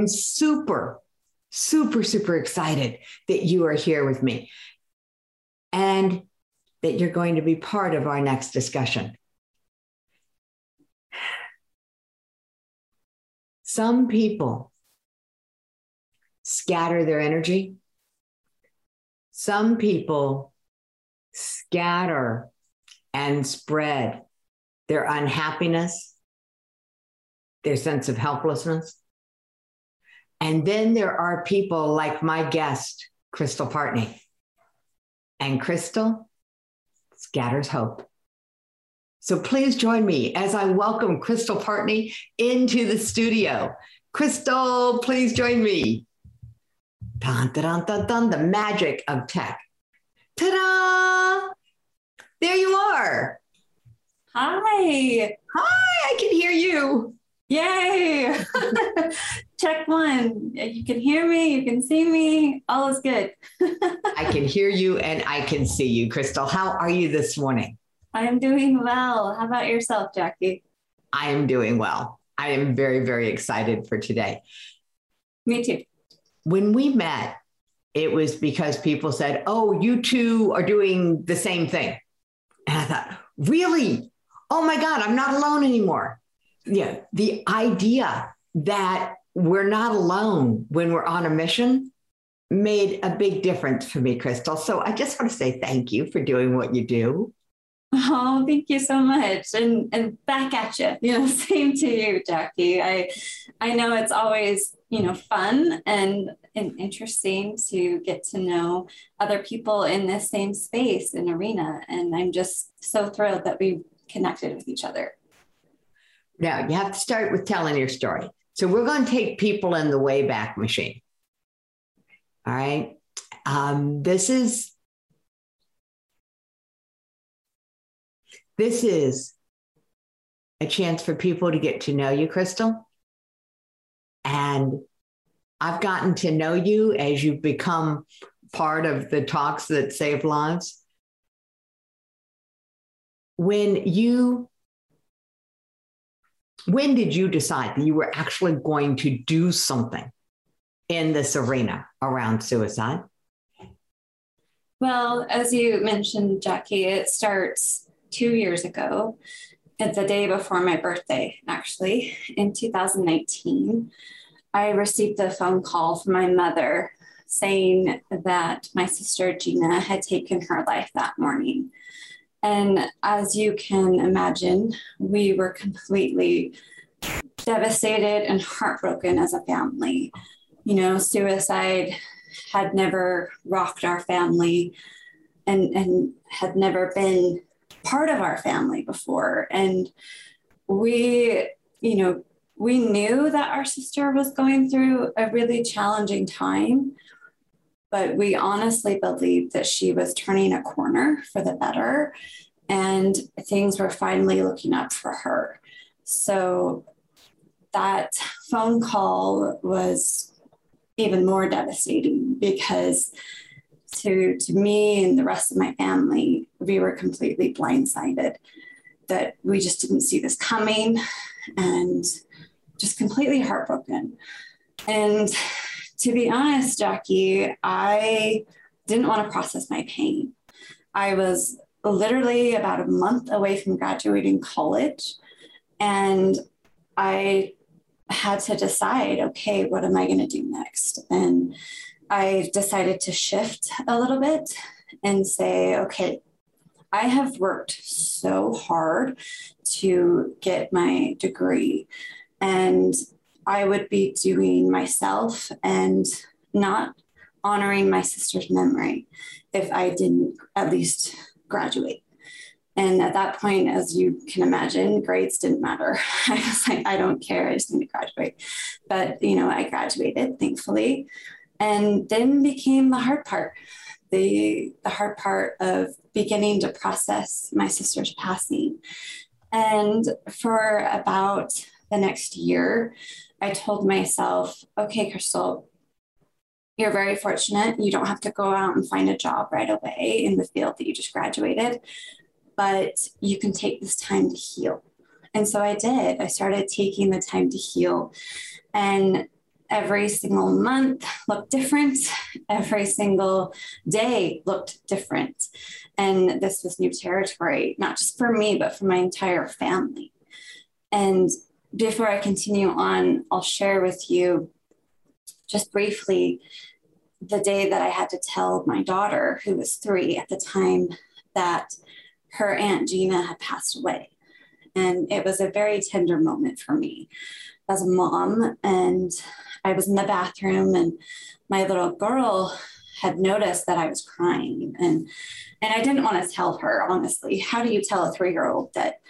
am super, super, super excited that you are here with me and that you're going to be part of our next discussion. Some people scatter their energy. Some people scatter and spread their unhappiness, their sense of helplessness. And then there are people like my guest, Crystal Partney. And Crystal scatters hope. So please join me as I welcome Crystal Partney into the studio. Crystal, please join me. Dun, dun, dun, dun, the magic of tech. Ta da! There you are. Hi. Hi, I can hear you. Yay. Check one. Uh, you can hear me, you can see me. All is good. I can hear you and I can see you. Crystal, how are you this morning? I am doing well. How about yourself, Jackie? I am doing well. I am very, very excited for today. Me too. When we met, it was because people said, Oh, you two are doing the same thing. And I thought, Really? Oh my God, I'm not alone anymore. Yeah. The idea that we're not alone when we're on a mission made a big difference for me, Crystal. So I just want to say thank you for doing what you do. Oh, thank you so much. And and back at you. You know, same to you, Jackie. I I know it's always, you know, fun and and interesting to get to know other people in this same space and arena. And I'm just so thrilled that we connected with each other. Now you have to start with telling your story. So we're going to take people in the Wayback Machine. All right. Um, this is This is a chance for people to get to know you, Crystal. And I've gotten to know you as you've become part of the talks that save lives. When you when did you decide that you were actually going to do something in this arena around suicide? Well, as you mentioned, Jackie, it starts two years ago, the day before my birthday, actually, in 2019, I received a phone call from my mother saying that my sister Gina had taken her life that morning. And as you can imagine, we were completely devastated and heartbroken as a family. You know, suicide had never rocked our family and, and had never been part of our family before. And we, you know, we knew that our sister was going through a really challenging time, but we honestly believed that she was turning a corner for the better and things were finally looking up for her. So that phone call was even more devastating because to, to me and the rest of my family, we were completely blindsided that we just didn't see this coming and just completely heartbroken. And to be honest, Jackie, I didn't want to process my pain. I was literally about a month away from graduating college. And I had to decide okay, what am I going to do next? And I decided to shift a little bit and say, okay, I have worked so hard to get my degree, and I would be doing myself and not honoring my sister's memory if I didn't at least graduate. And at that point, as you can imagine, grades didn't matter. I was like, I don't care. I just need to graduate. But, you know, I graduated, thankfully. And then became the hard part, the, the hard part of beginning to process my sister's passing. And for about the next year, I told myself, okay, Crystal, you're very fortunate. You don't have to go out and find a job right away in the field that you just graduated, but you can take this time to heal. And so I did. I started taking the time to heal. And every single month looked different. Every single day looked different. And this was new territory, not just for me, but for my entire family. And before I continue on, I'll share with you just briefly the day that I had to tell my daughter, who was three at the time, that her Aunt Gina had passed away. And it was a very tender moment for me as a mom. And I was in the bathroom, and my little girl had noticed that I was crying. And, and I didn't want to tell her, honestly. How do you tell a three year old that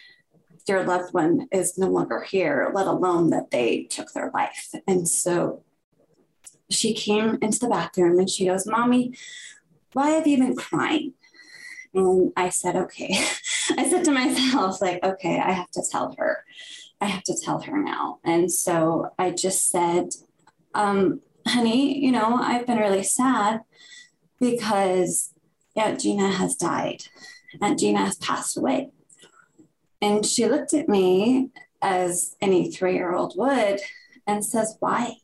your loved one is no longer here, let alone that they took their life? And so she came into the bathroom and she goes, Mommy, why have you been crying? And I said, Okay. I said to myself, like, okay, I have to tell her. I have to tell her now. And so I just said, um, honey, you know, I've been really sad because yeah, Gina has died. and Gina has passed away. And she looked at me as any three year old would and says, Why?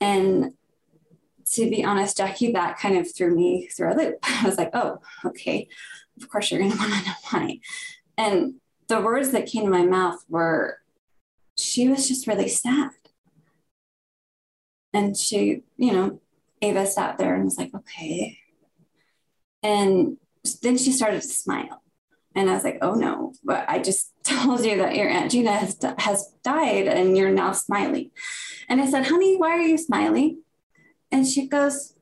And to be honest, Jackie, that kind of threw me through a loop. I was like, oh, okay, of course you're going to want to know why. And the words that came to my mouth were, she was just really sad. And she, you know, Ava sat there and was like, okay. And then she started to smile. And I was like, oh no, but I just told you that your Aunt Gina has, has died and you're now smiling. And I said, honey, why are you smiling? And she goes,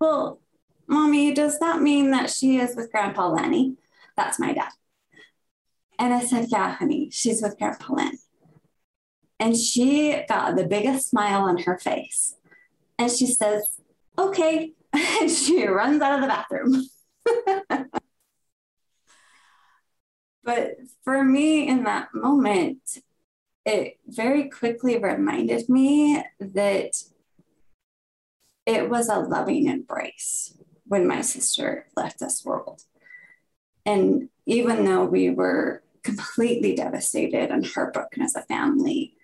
well, mommy, does that mean that she is with Grandpa Lenny? That's my dad. And I said, yeah, honey, she's with Grandpa Lenny. And she got the biggest smile on her face. And she says, okay. And she runs out of the bathroom. But for me in that moment, it very quickly reminded me that it was a loving embrace when my sister left this world. And even though we were completely devastated and heartbroken as a family,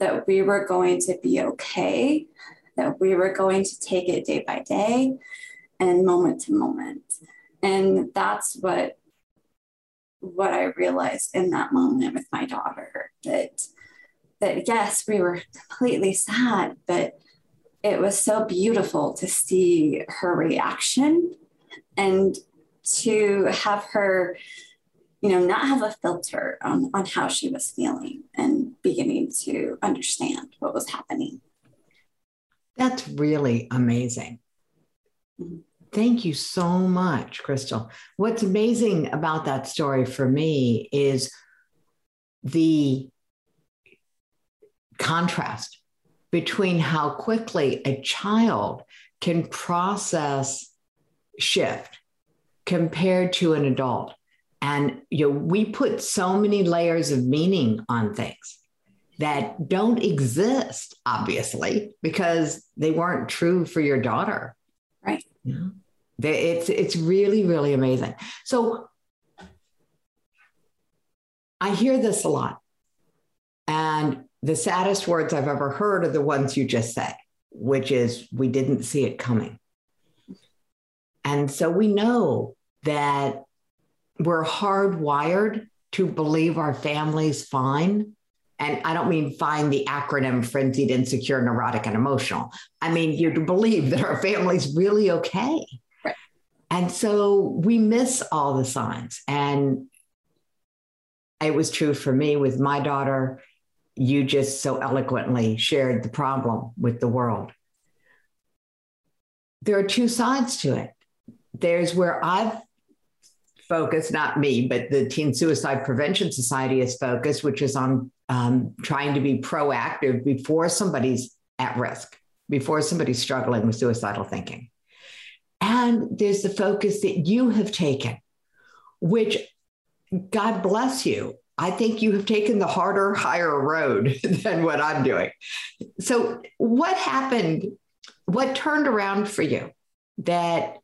that we were going to be okay, that we were going to take it day by day and moment to moment. And that's what what I realized in that moment with my daughter that that yes, we were completely sad, but it was so beautiful to see her reaction and to have her, you know, not have a filter on, on how she was feeling and beginning to understand what was happening. That's really amazing. Mm-hmm. Thank you so much, Crystal. What's amazing about that story for me is the contrast between how quickly a child can process shift compared to an adult. And you know, we put so many layers of meaning on things that don't exist, obviously, because they weren't true for your daughter. Right. Yeah. It's it's really really amazing. So I hear this a lot, and the saddest words I've ever heard are the ones you just said, which is we didn't see it coming. And so we know that we're hardwired to believe our family's fine. And I don't mean fine the acronym frenzied, insecure, neurotic, and emotional. I mean you believe that our family's really okay. And so we miss all the signs. And it was true for me with my daughter. You just so eloquently shared the problem with the world. There are two sides to it. There's where I've focused, not me, but the Teen Suicide Prevention Society is focused, which is on um, trying to be proactive before somebody's at risk, before somebody's struggling with suicidal thinking. And there's the focus that you have taken, which God bless you. I think you have taken the harder, higher road than what I'm doing. So, what happened? What turned around for you that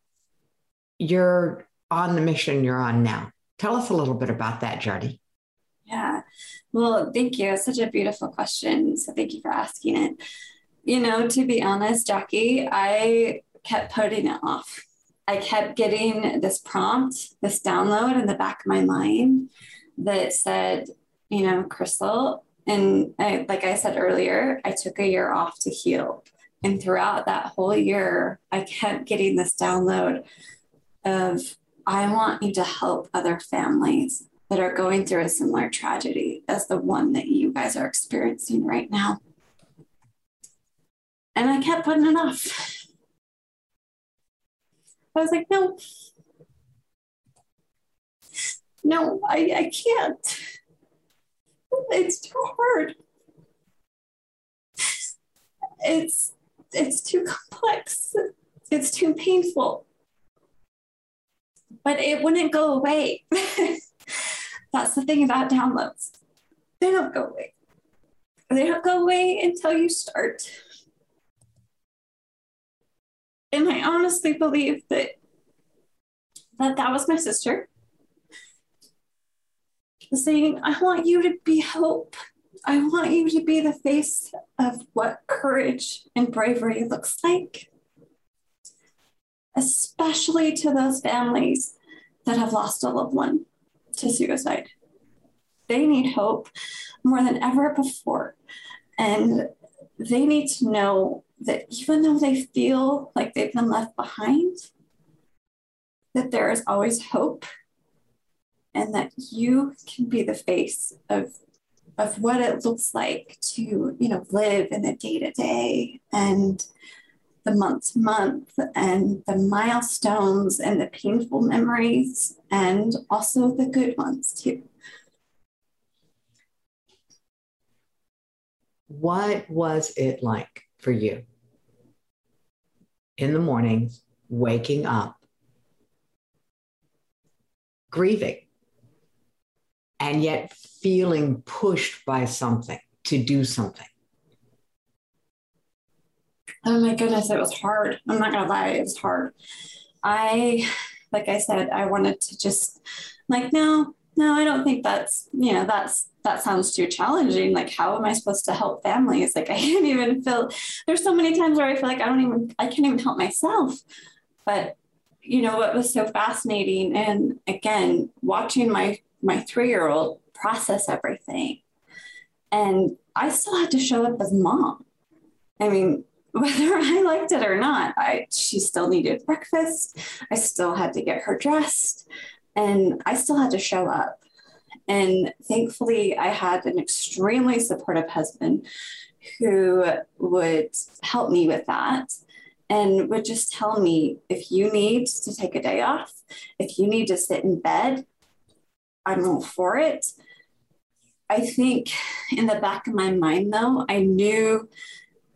you're on the mission you're on now? Tell us a little bit about that journey. Yeah. Well, thank you. It's such a beautiful question. So, thank you for asking it. you know, to be honest, Jackie, I kept putting it off. I kept getting this prompt, this download in the back of my mind that said, you know, Crystal, and I, like I said earlier, I took a year off to heal. And throughout that whole year, I kept getting this download of, I want you to help other families that are going through a similar tragedy as the one that you guys are experiencing right now. And I kept putting it off. I was like, no, no, I, I can't. It's too hard. It's it's too complex. It's too painful. But it wouldn't go away. That's the thing about downloads. They don't go away. They don't go away until you start. And I honestly believe that that, that was my sister saying, I want you to be hope. I want you to be the face of what courage and bravery looks like, especially to those families that have lost a loved one to suicide. They need hope more than ever before. And they need to know that even though they feel like they've been left behind, that there is always hope and that you can be the face of of what it looks like to you know live in the day to day and the month to month and the milestones and the painful memories and also the good ones too. What was it like for you in the morning waking up grieving and yet feeling pushed by something to do something. Oh my goodness, it was hard. I'm not gonna lie, it was hard. I, like I said, I wanted to just like, no, no, I don't think that's, you know, that's that sounds too challenging. Like, how am I supposed to help families? Like, I can't even feel there's so many times where I feel like I don't even I can't even help myself. But you know what was so fascinating and again watching my my three year old process everything. And I still had to show up as mom. I mean, whether I liked it or not, I she still needed breakfast. I still had to get her dressed and I still had to show up. And thankfully, I had an extremely supportive husband who would help me with that and would just tell me if you need to take a day off, if you need to sit in bed, I'm all for it. I think in the back of my mind, though, I knew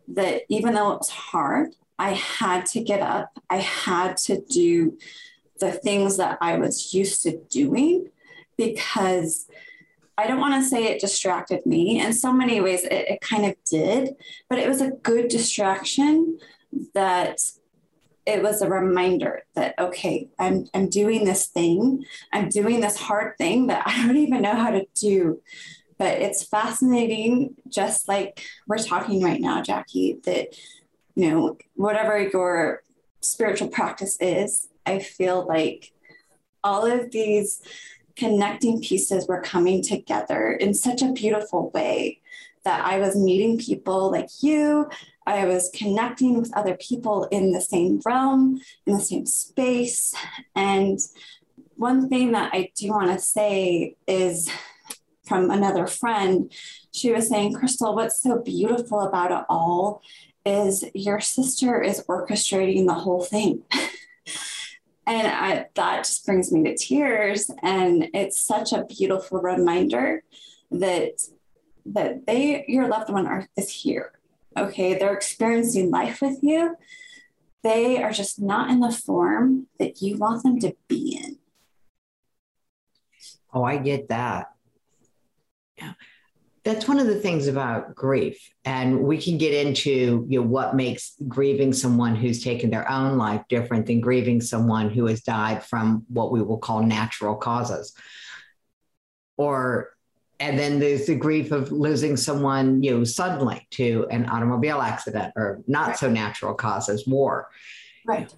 that even though it was hard, I had to get up. I had to do the things that I was used to doing because I don't want to say it distracted me. In so many ways, it, it kind of did, but it was a good distraction that it was a reminder that okay i'm i'm doing this thing i'm doing this hard thing that i don't even know how to do but it's fascinating just like we're talking right now jackie that you know whatever your spiritual practice is i feel like all of these connecting pieces were coming together in such a beautiful way that i was meeting people like you I was connecting with other people in the same realm, in the same space. And one thing that I do want to say is from another friend, she was saying, Crystal, what's so beautiful about it all is your sister is orchestrating the whole thing. and I, that just brings me to tears. And it's such a beautiful reminder that that they your loved one are, is here okay, they're experiencing life with you, they are just not in the form that you want them to be in. Oh, I get that. Yeah. That's one of the things about grief. And we can get into you know, what makes grieving someone who's taken their own life different than grieving someone who has died from what we will call natural causes. Or and then there's the grief of losing someone, you know, suddenly to an automobile accident or not right. so natural causes, war. Right.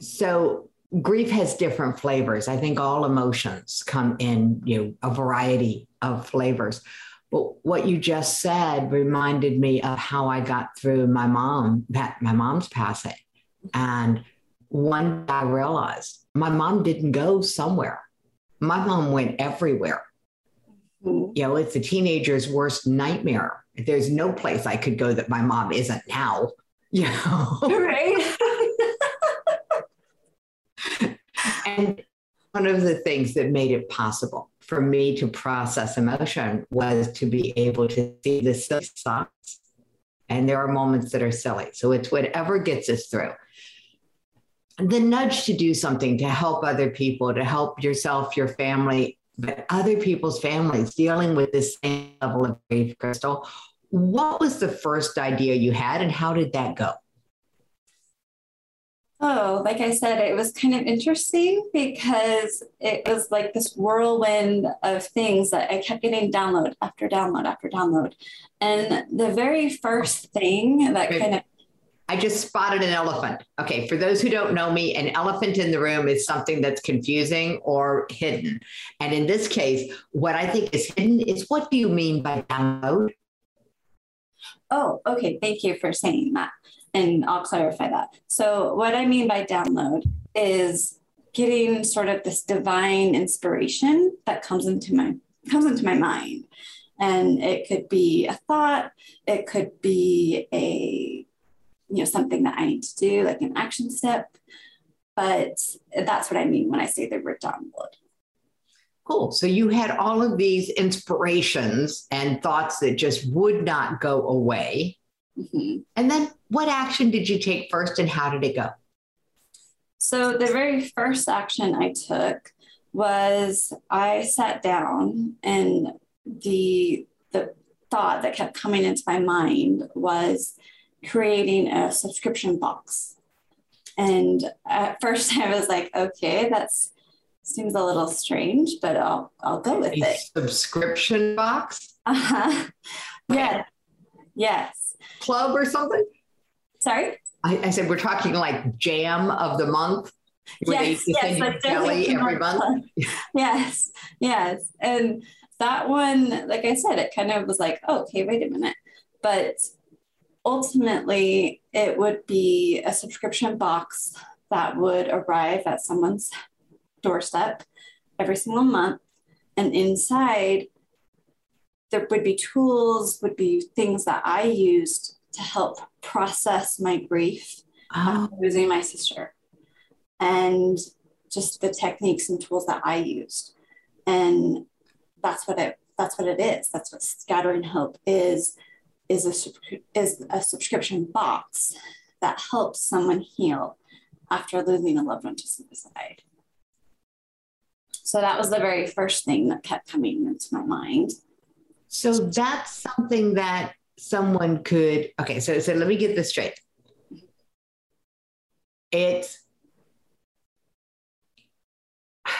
So grief has different flavors. I think all emotions come in, you know, a variety of flavors. But what you just said reminded me of how I got through my mom, my mom's passing. And one day I realized my mom didn't go somewhere. My mom went everywhere. Mm-hmm. You know, it's a teenager's worst nightmare. There's no place I could go that my mom isn't now. You know, right? and one of the things that made it possible for me to process emotion was to be able to see the silly sides. And there are moments that are silly. So it's whatever gets us through. The nudge to do something to help other people, to help yourself, your family, but other people's families dealing with the same level of grief, Crystal. What was the first idea you had and how did that go? Oh, like I said, it was kind of interesting because it was like this whirlwind of things that I kept getting download after download after download. And the very first thing that kind of I just spotted an elephant. Okay, for those who don't know me, an elephant in the room is something that's confusing or hidden. And in this case, what I think is hidden is what do you mean by download? Oh, okay. Thank you for saying that and I'll clarify that. So, what I mean by download is getting sort of this divine inspiration that comes into my comes into my mind. And it could be a thought, it could be a you know something that I need to do, like an action step. But that's what I mean when I say the word download. Cool. So you had all of these inspirations and thoughts that just would not go away. Mm-hmm. And then what action did you take first and how did it go? So, the very first action I took was I sat down and the, the thought that kept coming into my mind was creating a subscription box. And at first I was like, okay, that seems a little strange, but I'll I'll go with a it. Subscription box? Uh-huh. Yeah. Yes club or something? Sorry? I, I said, we're talking like jam of the month. Yes, yes, send jelly every month. yes, yes. And that one, like I said, it kind of was like, oh, okay, wait a minute. But ultimately, it would be a subscription box that would arrive at someone's doorstep every single month. And inside, there would be tools, would be things that I used to help process my grief oh. losing my sister, and just the techniques and tools that I used, and that's what it that's what it is. That's what scattering hope is is a is a subscription box that helps someone heal after losing a loved one to suicide. So that was the very first thing that kept coming into my mind. So that's something that someone could, okay, so, so let me get this straight. It's,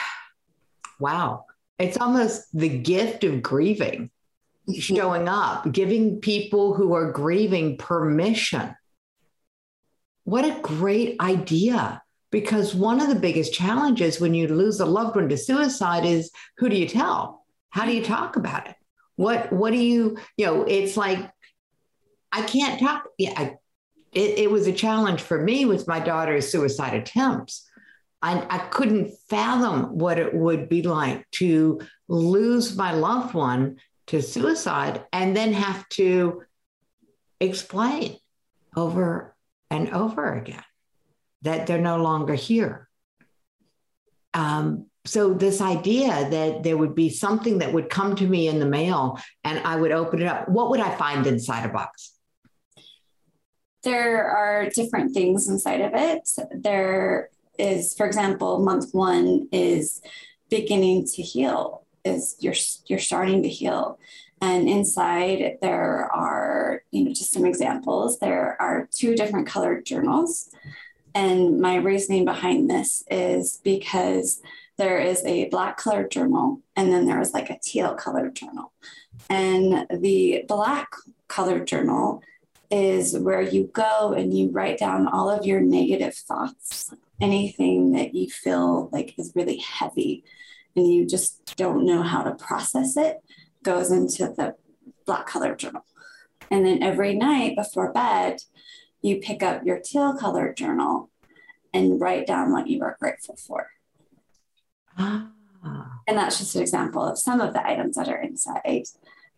wow, it's almost the gift of grieving mm-hmm. showing up, giving people who are grieving permission. What a great idea. Because one of the biggest challenges when you lose a loved one to suicide is who do you tell? How do you talk about it? What what do you you know? It's like I can't talk. Yeah, I, it, it was a challenge for me with my daughter's suicide attempts. I, I couldn't fathom what it would be like to lose my loved one to suicide and then have to explain over and over again that they're no longer here. Um, so this idea that there would be something that would come to me in the mail and I would open it up, what would I find inside a box? There are different things inside of it. There is, for example, month one is beginning to heal, is you're you're starting to heal. And inside there are, you know, just some examples. There are two different colored journals. And my reasoning behind this is because there is a black colored journal and then there is like a teal colored journal. And the black colored journal is where you go and you write down all of your negative thoughts, anything that you feel like is really heavy and you just don't know how to process it goes into the black colored journal. And then every night before bed, you pick up your teal colored journal and write down what you are grateful for. Ah. And that's just an example of some of the items that are inside.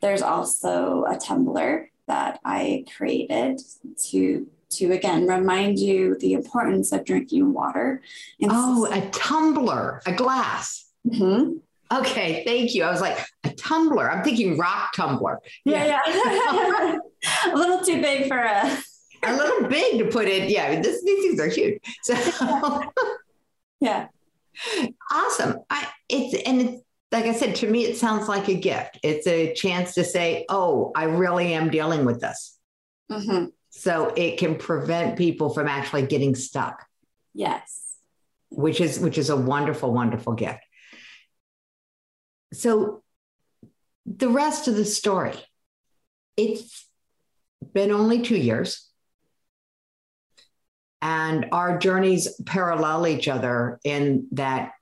There's also a tumbler that I created to to again remind you the importance of drinking water. oh, a tumbler, a glass. Mm-hmm. Okay, thank you. I was like, a tumbler. I'm thinking rock tumbler. Yeah, yeah. yeah. a little too big for a. a little big to put in. Yeah, this, these things are huge. So, yeah. Awesome. I, it's and it's like I said, to me, it sounds like a gift. It's a chance to say, oh, I really am dealing with this. Mm-hmm. So it can prevent people from actually getting stuck. Yes. Which is which is a wonderful, wonderful gift. So the rest of the story, it's been only two years. And our journeys parallel each other in that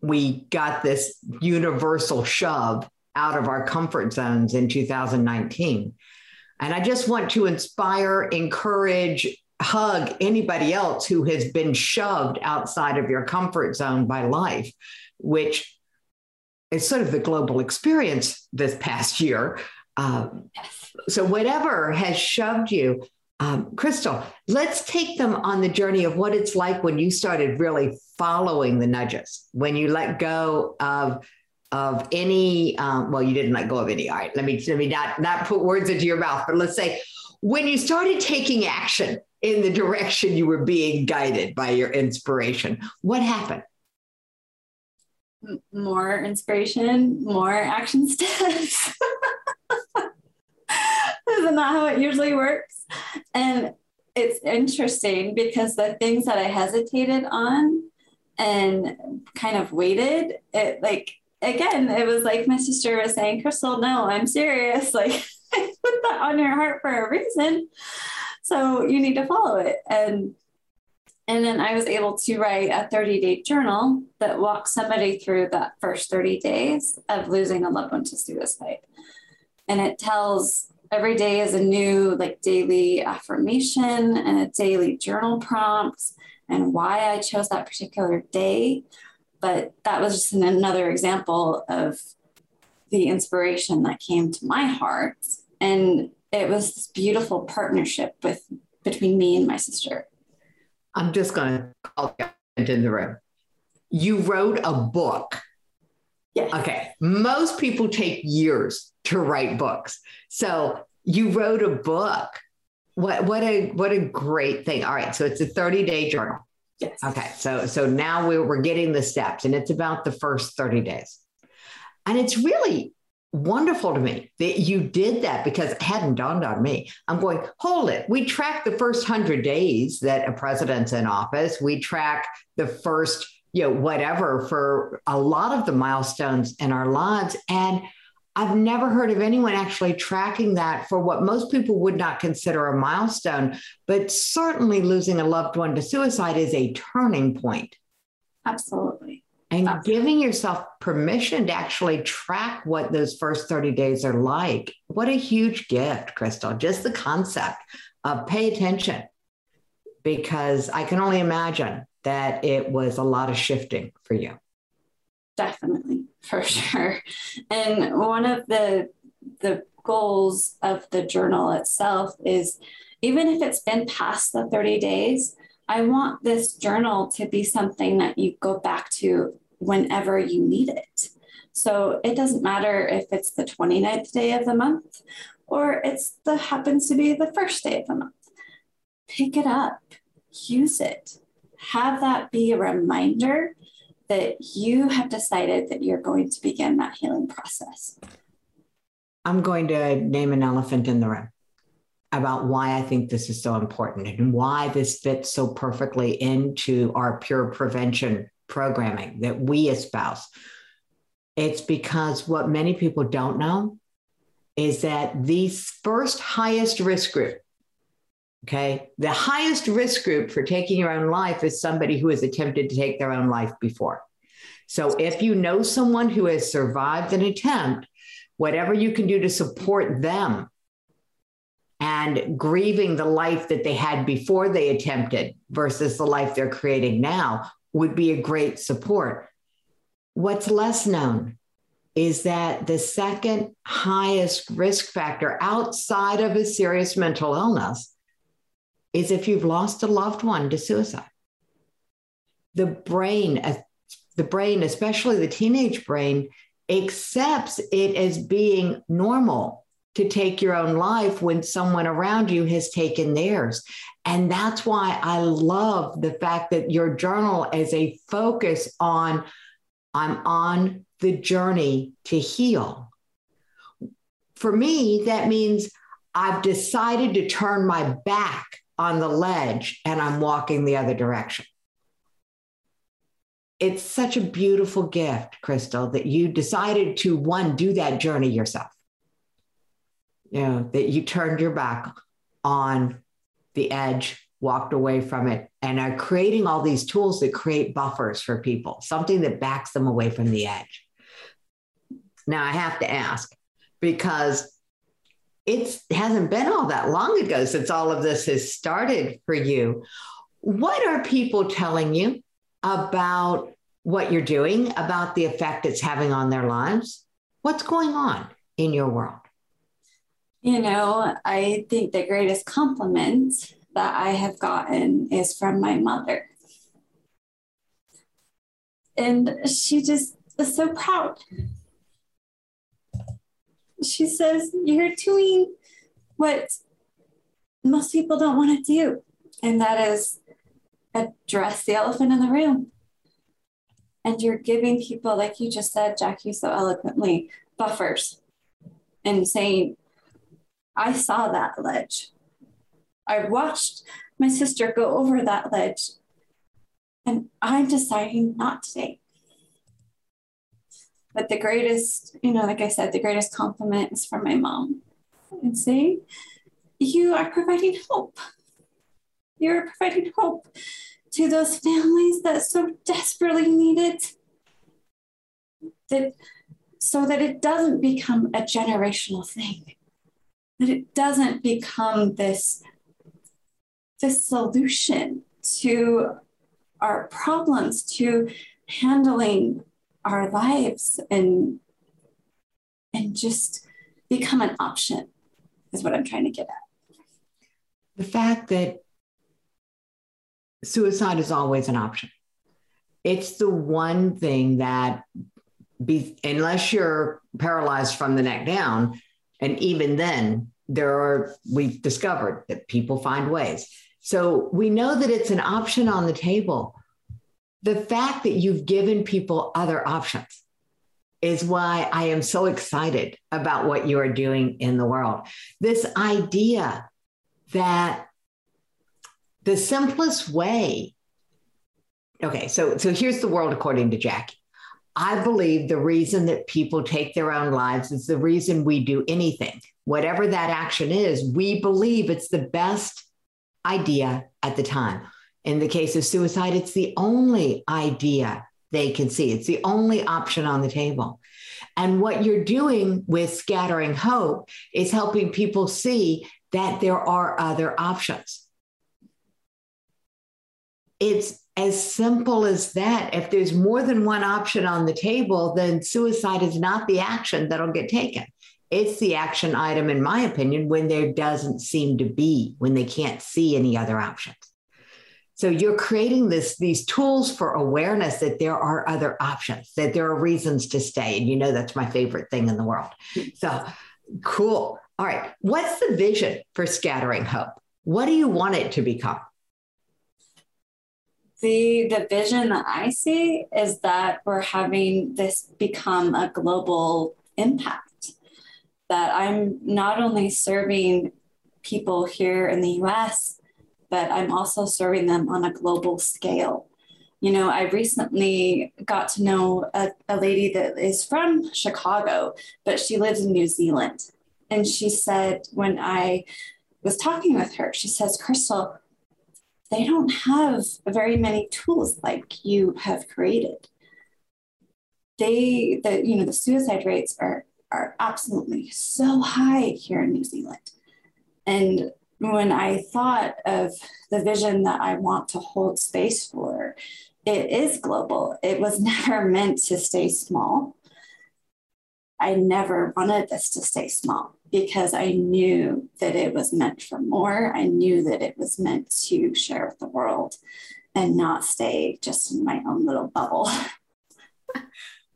we got this universal shove out of our comfort zones in 2019. And I just want to inspire, encourage, hug anybody else who has been shoved outside of your comfort zone by life, which is sort of the global experience this past year. Um, so, whatever has shoved you, um, Crystal, let's take them on the journey of what it's like when you started really following the nudges, when you let go of of any. Um, well, you didn't let go of any. All right, let me let me not not put words into your mouth, but let's say when you started taking action in the direction you were being guided by your inspiration, what happened? More inspiration, more action steps. Isn't that how it usually works? And it's interesting because the things that I hesitated on and kind of waited, it like again, it was like my sister was saying, Crystal, no, I'm serious. Like I put that on your heart for a reason. So you need to follow it. And and then I was able to write a 30 day journal that walks somebody through that first 30 days of losing a loved one to suicide. And it tells every day is a new like daily affirmation and a daily journal prompt and why I chose that particular day. But that was just another example of the inspiration that came to my heart. And it was this beautiful partnership with between me and my sister. I'm just going to call you in the room. You wrote a book. Yes. Okay. Most people take years to write books. So you wrote a book. What what a what a great thing. All right. So it's a 30-day journal. Yes. Okay. So so now we're, we're getting the steps and it's about the first 30 days. And it's really wonderful to me that you did that because it hadn't dawned on me. I'm going, hold it. We track the first 100 days that a president's in office. We track the first, you know, whatever for a lot of the milestones in our lives. And I've never heard of anyone actually tracking that for what most people would not consider a milestone, but certainly losing a loved one to suicide is a turning point. Absolutely. And Absolutely. giving yourself permission to actually track what those first 30 days are like. What a huge gift, Crystal. Just the concept of pay attention, because I can only imagine that it was a lot of shifting for you. Definitely for sure. And one of the the goals of the journal itself is even if it's been past the 30 days, I want this journal to be something that you go back to whenever you need it. So it doesn't matter if it's the 29th day of the month or it's the happens to be the first day of the month. Pick it up, use it. Have that be a reminder that you have decided that you're going to begin that healing process? I'm going to name an elephant in the room about why I think this is so important and why this fits so perfectly into our pure prevention programming that we espouse. It's because what many people don't know is that the first highest risk group, okay, the highest risk group for taking your own life is somebody who has attempted to take their own life before. So if you know someone who has survived an attempt, whatever you can do to support them and grieving the life that they had before they attempted versus the life they're creating now would be a great support. What's less known is that the second highest risk factor outside of a serious mental illness is if you've lost a loved one to suicide. The brain, the brain, especially the teenage brain, accepts it as being normal to take your own life when someone around you has taken theirs. And that's why I love the fact that your journal is a focus on I'm on the journey to heal. For me, that means I've decided to turn my back on the ledge and I'm walking the other direction. It's such a beautiful gift, Crystal, that you decided to one, do that journey yourself you know, that you turned your back on the edge, walked away from it, and are creating all these tools that create buffers for people, something that backs them away from the edge. Now, I have to ask because it hasn't been all that long ago since all of this has started for you. What are people telling you about what you're doing, about the effect it's having on their lives? What's going on in your world? You know, I think the greatest compliment that I have gotten is from my mother. And she just is so proud. She says, You're doing what most people don't want to do, and that is address the elephant in the room. And you're giving people, like you just said, Jackie, so eloquently, buffers and saying, I saw that ledge. I watched my sister go over that ledge, and I'm deciding not to But the greatest, you know, like I said, the greatest compliment is from my mom and saying, You are providing hope. You're providing hope to those families that so desperately need it. That so that it doesn't become a generational thing that it doesn't become this this solution to our problems to handling our lives and and just become an option is what i'm trying to get at the fact that suicide is always an option it's the one thing that be, unless you're paralyzed from the neck down and even then, there are, we've discovered that people find ways. So we know that it's an option on the table. The fact that you've given people other options is why I am so excited about what you are doing in the world. This idea that the simplest way okay so so here's the world according to jackie I believe the reason that people take their own lives is the reason we do anything. Whatever that action is, we believe it's the best idea at the time. In the case of suicide, it's the only idea they can see, it's the only option on the table. And what you're doing with scattering hope is helping people see that there are other options. It's as simple as that. If there's more than one option on the table, then suicide is not the action that'll get taken. It's the action item, in my opinion, when there doesn't seem to be, when they can't see any other options. So you're creating this these tools for awareness that there are other options, that there are reasons to stay. And you know that's my favorite thing in the world. So cool. All right. What's the vision for scattering hope? What do you want it to become? the the vision that I see is that we're having this become a global impact. That I'm not only serving people here in the US, but I'm also serving them on a global scale. You know, I recently got to know a, a lady that is from Chicago, but she lives in New Zealand. And she said, when I was talking with her, she says, Crystal, they don't have very many tools like you have created. They, the, you know, the suicide rates are are absolutely so high here in New Zealand. And when I thought of the vision that I want to hold space for, it is global. It was never meant to stay small. I never wanted this to stay small because I knew that it was meant for more. I knew that it was meant to share with the world and not stay just in my own little bubble.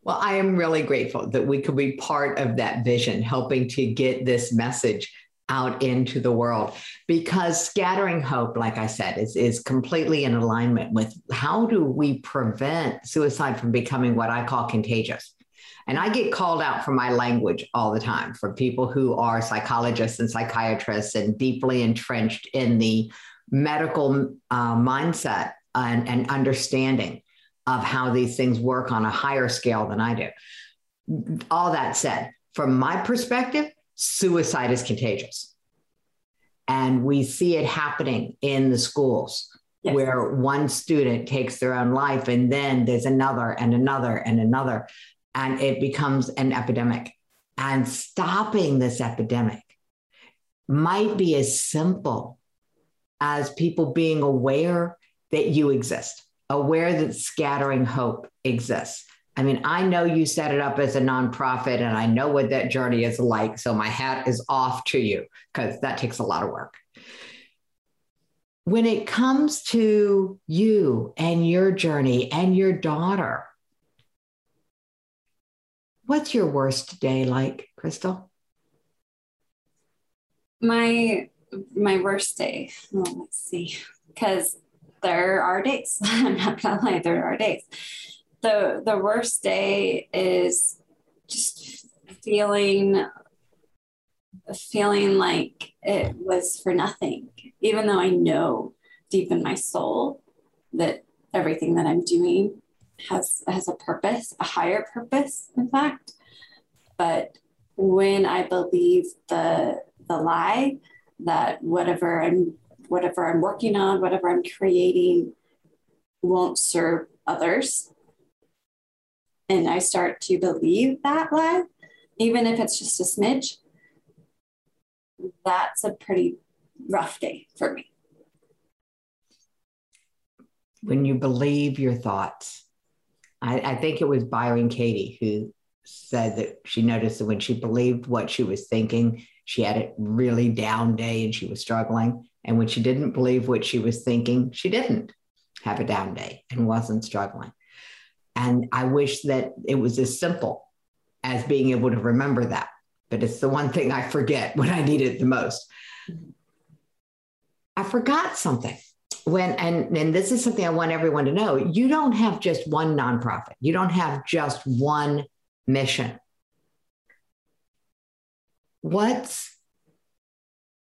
Well, I am really grateful that we could be part of that vision, helping to get this message out into the world because scattering hope like i said is, is completely in alignment with how do we prevent suicide from becoming what i call contagious and i get called out for my language all the time from people who are psychologists and psychiatrists and deeply entrenched in the medical uh, mindset and, and understanding of how these things work on a higher scale than I do. All that said, from my perspective, suicide is contagious. And we see it happening in the schools yes. where one student takes their own life and then there's another and another and another. And it becomes an epidemic. And stopping this epidemic might be as simple as people being aware that you exist aware that scattering hope exists. I mean, I know you set it up as a nonprofit and I know what that journey is like. So my hat is off to you because that takes a lot of work. When it comes to you and your journey and your daughter, what's your worst day like, Crystal? My my worst day. Oh, let's see. Because there are days. I'm not gonna lie, there are days. The the worst day is just feeling feeling like it was for nothing, even though I know deep in my soul that everything that I'm doing has has a purpose, a higher purpose, in fact. But when I believe the the lie that whatever I'm whatever I'm working on, whatever I'm creating won't serve others. And I start to believe that lie, even if it's just a smidge, that's a pretty rough day for me. When you believe your thoughts, I, I think it was Byron Katie who said that she noticed that when she believed what she was thinking, she had a really down day and she was struggling. And when she didn't believe what she was thinking, she didn't have a down day and wasn't struggling. And I wish that it was as simple as being able to remember that. But it's the one thing I forget when I need it the most. I forgot something when and and this is something I want everyone to know. You don't have just one nonprofit. You don't have just one mission. What's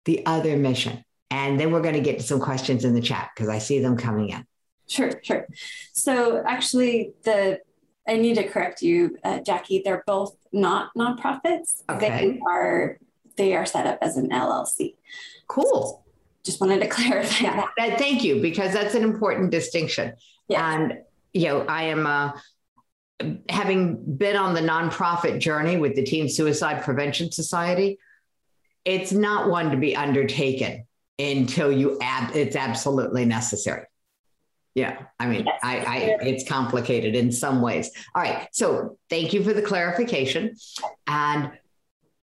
the other mission? And then we're going to get to some questions in the chat because I see them coming in. Sure, sure. So actually, the I need to correct you, uh, Jackie. They're both not nonprofits. Okay. They are they are set up as an LLC. Cool. Just wanted to clarify yeah, that. Thank you, because that's an important distinction. Yeah. And you know, I am uh, having been on the nonprofit journey with the Teen Suicide Prevention Society. It's not one to be undertaken until you add it's absolutely necessary. Yeah, I mean, yes. I, I, it's complicated in some ways. All right, so thank you for the clarification, and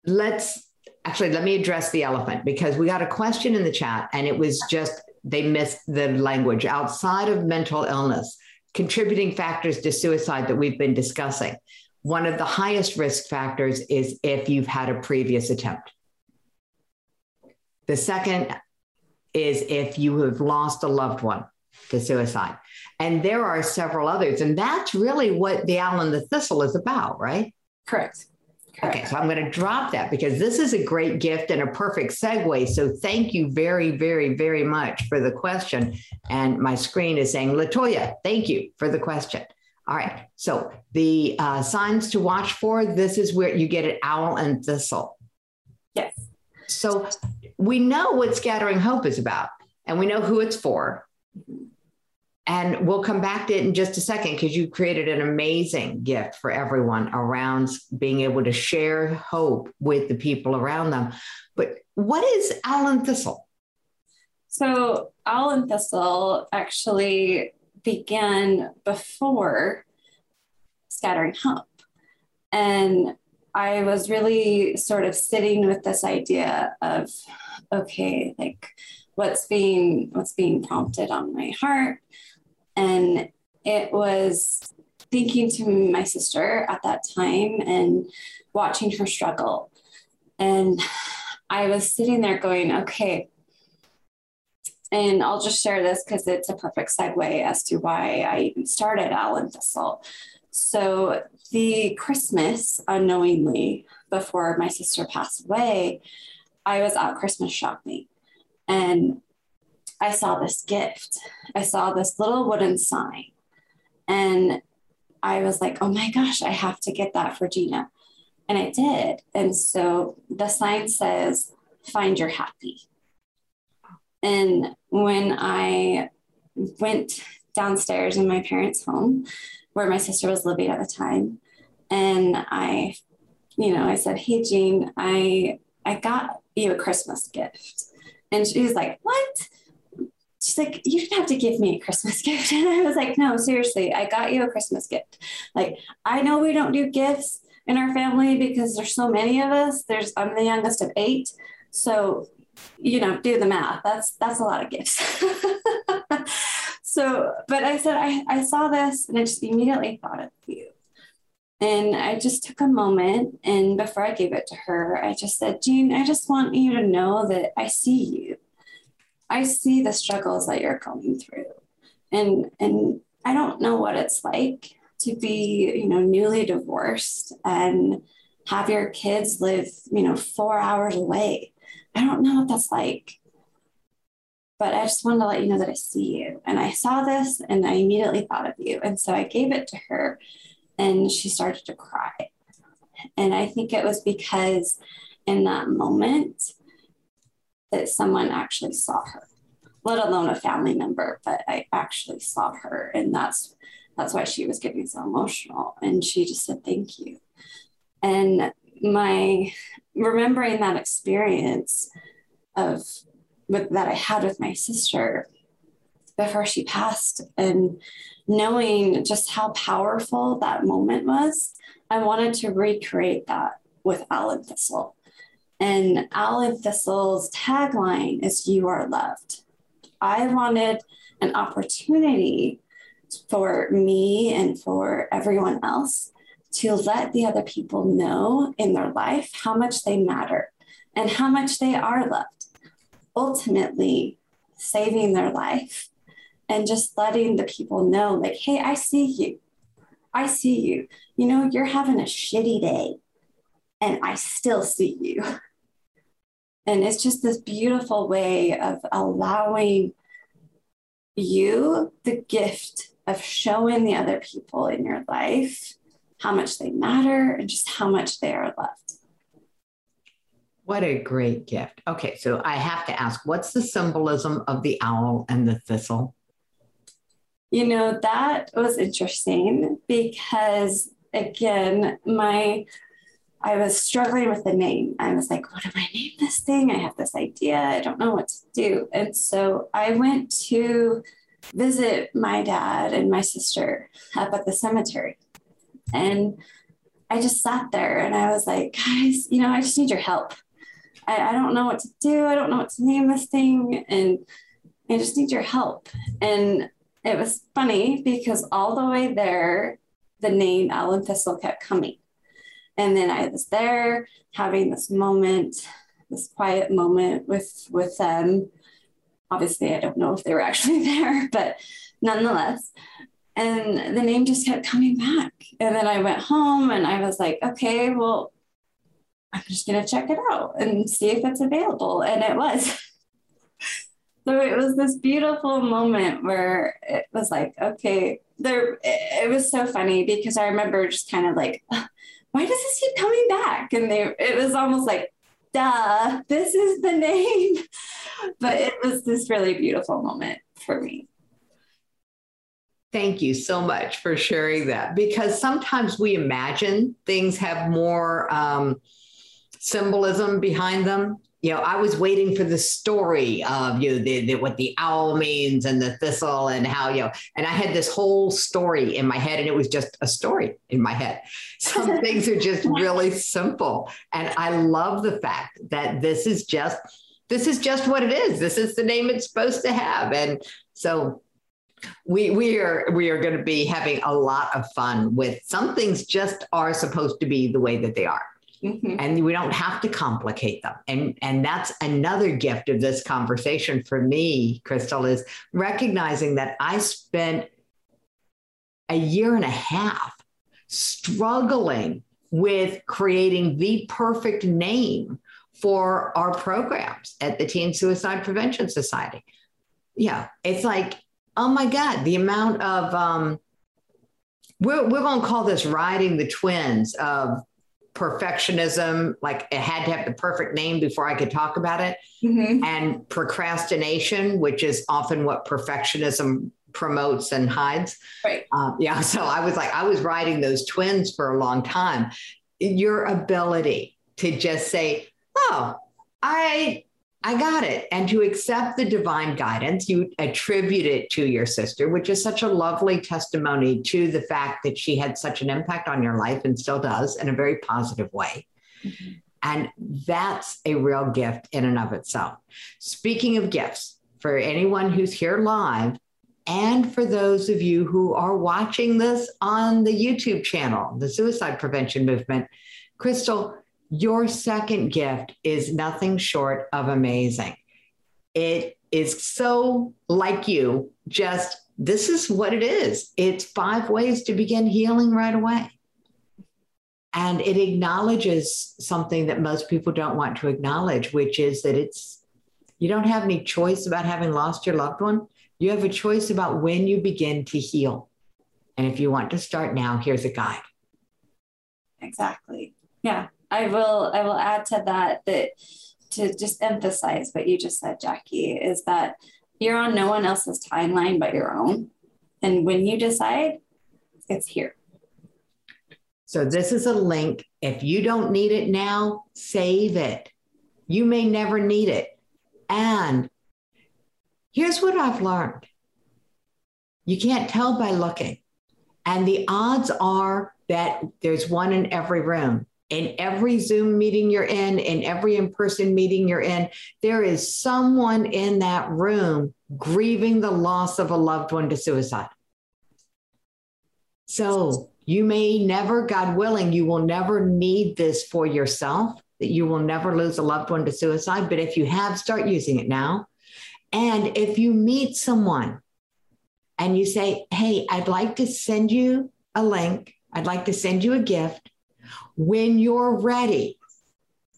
let's actually let me address the elephant because we got a question in the chat, and it was just they missed the language outside of mental illness, contributing factors to suicide that we've been discussing. One of the highest risk factors is if you've had a previous attempt. The second is if you have lost a loved one to suicide. And there are several others. And that's really what the owl and the thistle is about, right? Correct. Correct. Okay, so I'm going to drop that because this is a great gift and a perfect segue. So thank you very, very, very much for the question. And my screen is saying, Latoya, thank you for the question. All right. So the uh, signs to watch for this is where you get an owl and thistle. Yes. So we know what Scattering Hope is about, and we know who it's for. And we'll come back to it in just a second because you created an amazing gift for everyone around being able to share hope with the people around them. But what is Owl and Thistle? So, Owl and Thistle actually began before Scattering Hope. And I was really sort of sitting with this idea of, okay, like what's being what's being prompted on my heart and it was thinking to my sister at that time and watching her struggle. And I was sitting there going, okay, and I'll just share this because it's a perfect segue as to why I even started Owl and Thistle. So, the Christmas, unknowingly, before my sister passed away, I was out Christmas shopping and I saw this gift. I saw this little wooden sign. And I was like, oh my gosh, I have to get that for Gina. And I did. And so the sign says, find your happy. And when I went downstairs in my parents' home, where my sister was living at the time, and I, you know, I said, Hey Jean, I I got you a Christmas gift. And she was like, What? she's like, you didn't have to give me a Christmas gift. And I was like, no, seriously, I got you a Christmas gift. Like, I know we don't do gifts in our family because there's so many of us. There's I'm the youngest of eight. So, you know, do the math. That's that's a lot of gifts. so, but I said I, I saw this and I just immediately thought of you. And I just took a moment and before I gave it to her, I just said, Jean, I just want you to know that I see you I see the struggles that you're going through. And and I don't know what it's like to be, you know, newly divorced and have your kids live, you know, 4 hours away. I don't know what that's like. But I just wanted to let you know that I see you. And I saw this and I immediately thought of you. And so I gave it to her and she started to cry. And I think it was because in that moment, that someone actually saw her, let alone a family member, but I actually saw her. And that's that's why she was getting so emotional. And she just said, thank you. And my remembering that experience of with, that I had with my sister before she passed and knowing just how powerful that moment was, I wanted to recreate that with Owl and Thistle. And Owl and Thistle's tagline is You Are Loved. I wanted an opportunity for me and for everyone else to let the other people know in their life how much they matter and how much they are loved. Ultimately, saving their life and just letting the people know, like, hey, I see you. I see you. You know, you're having a shitty day, and I still see you. And it's just this beautiful way of allowing you the gift of showing the other people in your life how much they matter and just how much they are loved. What a great gift. Okay, so I have to ask what's the symbolism of the owl and the thistle? You know, that was interesting because, again, my I was struggling with the name. I was like, what do I name this thing? I have this idea. I don't know what to do. And so I went to visit my dad and my sister up at the cemetery. And I just sat there and I was like, guys, you know, I just need your help. I, I don't know what to do. I don't know what to name this thing. And I just need your help. And it was funny because all the way there, the name Owl and Thistle kept coming and then I was there having this moment, this quiet moment with with them. Obviously, I don't know if they were actually there, but nonetheless. And the name just kept coming back. And then I went home and I was like, okay, well, I'm just going to check it out and see if it's available. And it was. so it was this beautiful moment where it was like, okay, there, it was so funny because I remember just kind of like, why does this keep coming back? And they, it was almost like, duh, this is the name. But it was this really beautiful moment for me. Thank you so much for sharing that because sometimes we imagine things have more um, symbolism behind them. You know, I was waiting for the story of you know, the, the, what the owl means and the thistle and how you know, and I had this whole story in my head, and it was just a story in my head. Some things are just really simple, and I love the fact that this is just this is just what it is. This is the name it's supposed to have, and so we we are we are going to be having a lot of fun with some things just are supposed to be the way that they are mm-hmm. and we don't have to complicate them and and that's another gift of this conversation for me crystal is recognizing that i spent a year and a half struggling with creating the perfect name for our programs at the teen suicide prevention society yeah it's like oh my God, the amount of, um, we're, we're going to call this riding the twins of perfectionism, like it had to have the perfect name before I could talk about it, mm-hmm. and procrastination, which is often what perfectionism promotes and hides. Right. Um, yeah. So I was like, I was riding those twins for a long time. Your ability to just say, oh, I I got it. And to accept the divine guidance, you attribute it to your sister, which is such a lovely testimony to the fact that she had such an impact on your life and still does in a very positive way. Mm-hmm. And that's a real gift in and of itself. Speaking of gifts, for anyone who's here live, and for those of you who are watching this on the YouTube channel, the Suicide Prevention Movement, Crystal, your second gift is nothing short of amazing. It is so like you, just this is what it is. It's five ways to begin healing right away. And it acknowledges something that most people don't want to acknowledge, which is that it's you don't have any choice about having lost your loved one. You have a choice about when you begin to heal. And if you want to start now, here's a guide. Exactly. Yeah. I will I will add to that that to just emphasize what you just said, Jackie, is that you're on no one else's timeline but your own. And when you decide, it's here. So this is a link. If you don't need it now, save it. You may never need it. And here's what I've learned. You can't tell by looking. And the odds are that there's one in every room in every Zoom meeting you're in, in every in person meeting you're in, there is someone in that room grieving the loss of a loved one to suicide. So you may never, God willing, you will never need this for yourself, that you will never lose a loved one to suicide. But if you have, start using it now. And if you meet someone and you say, Hey, I'd like to send you a link, I'd like to send you a gift when you're ready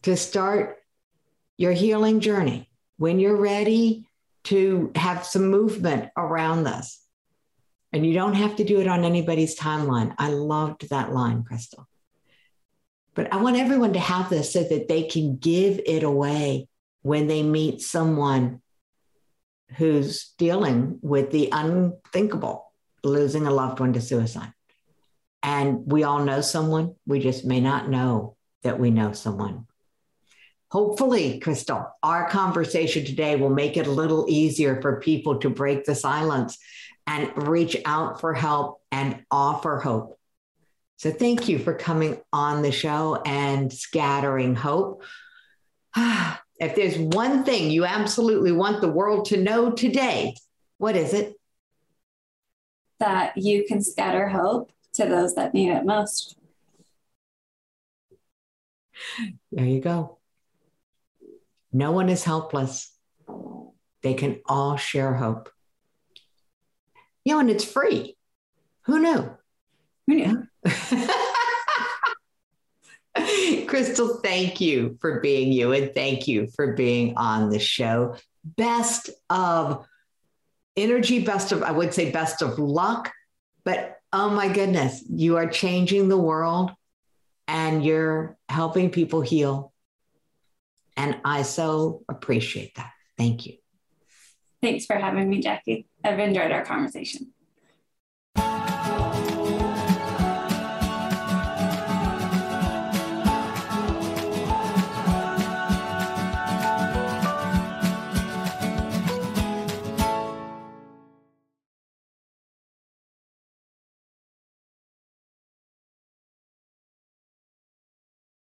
to start your healing journey, when you're ready to have some movement around this, and you don't have to do it on anybody's timeline. I loved that line, Crystal. But I want everyone to have this so that they can give it away when they meet someone who's dealing with the unthinkable, losing a loved one to suicide. And we all know someone, we just may not know that we know someone. Hopefully, Crystal, our conversation today will make it a little easier for people to break the silence and reach out for help and offer hope. So, thank you for coming on the show and scattering hope. If there's one thing you absolutely want the world to know today, what is it? That you can scatter hope to those that need it most. There you go. No one is helpless. They can all share hope. You know, and it's free. Who knew? Who knew? Crystal, thank you for being you and thank you for being on the show. Best of energy, best of, I would say, best of luck, but oh my goodness, you are changing the world and you're helping people heal. And I so appreciate that. Thank you. Thanks for having me, Jackie. I've enjoyed our conversation.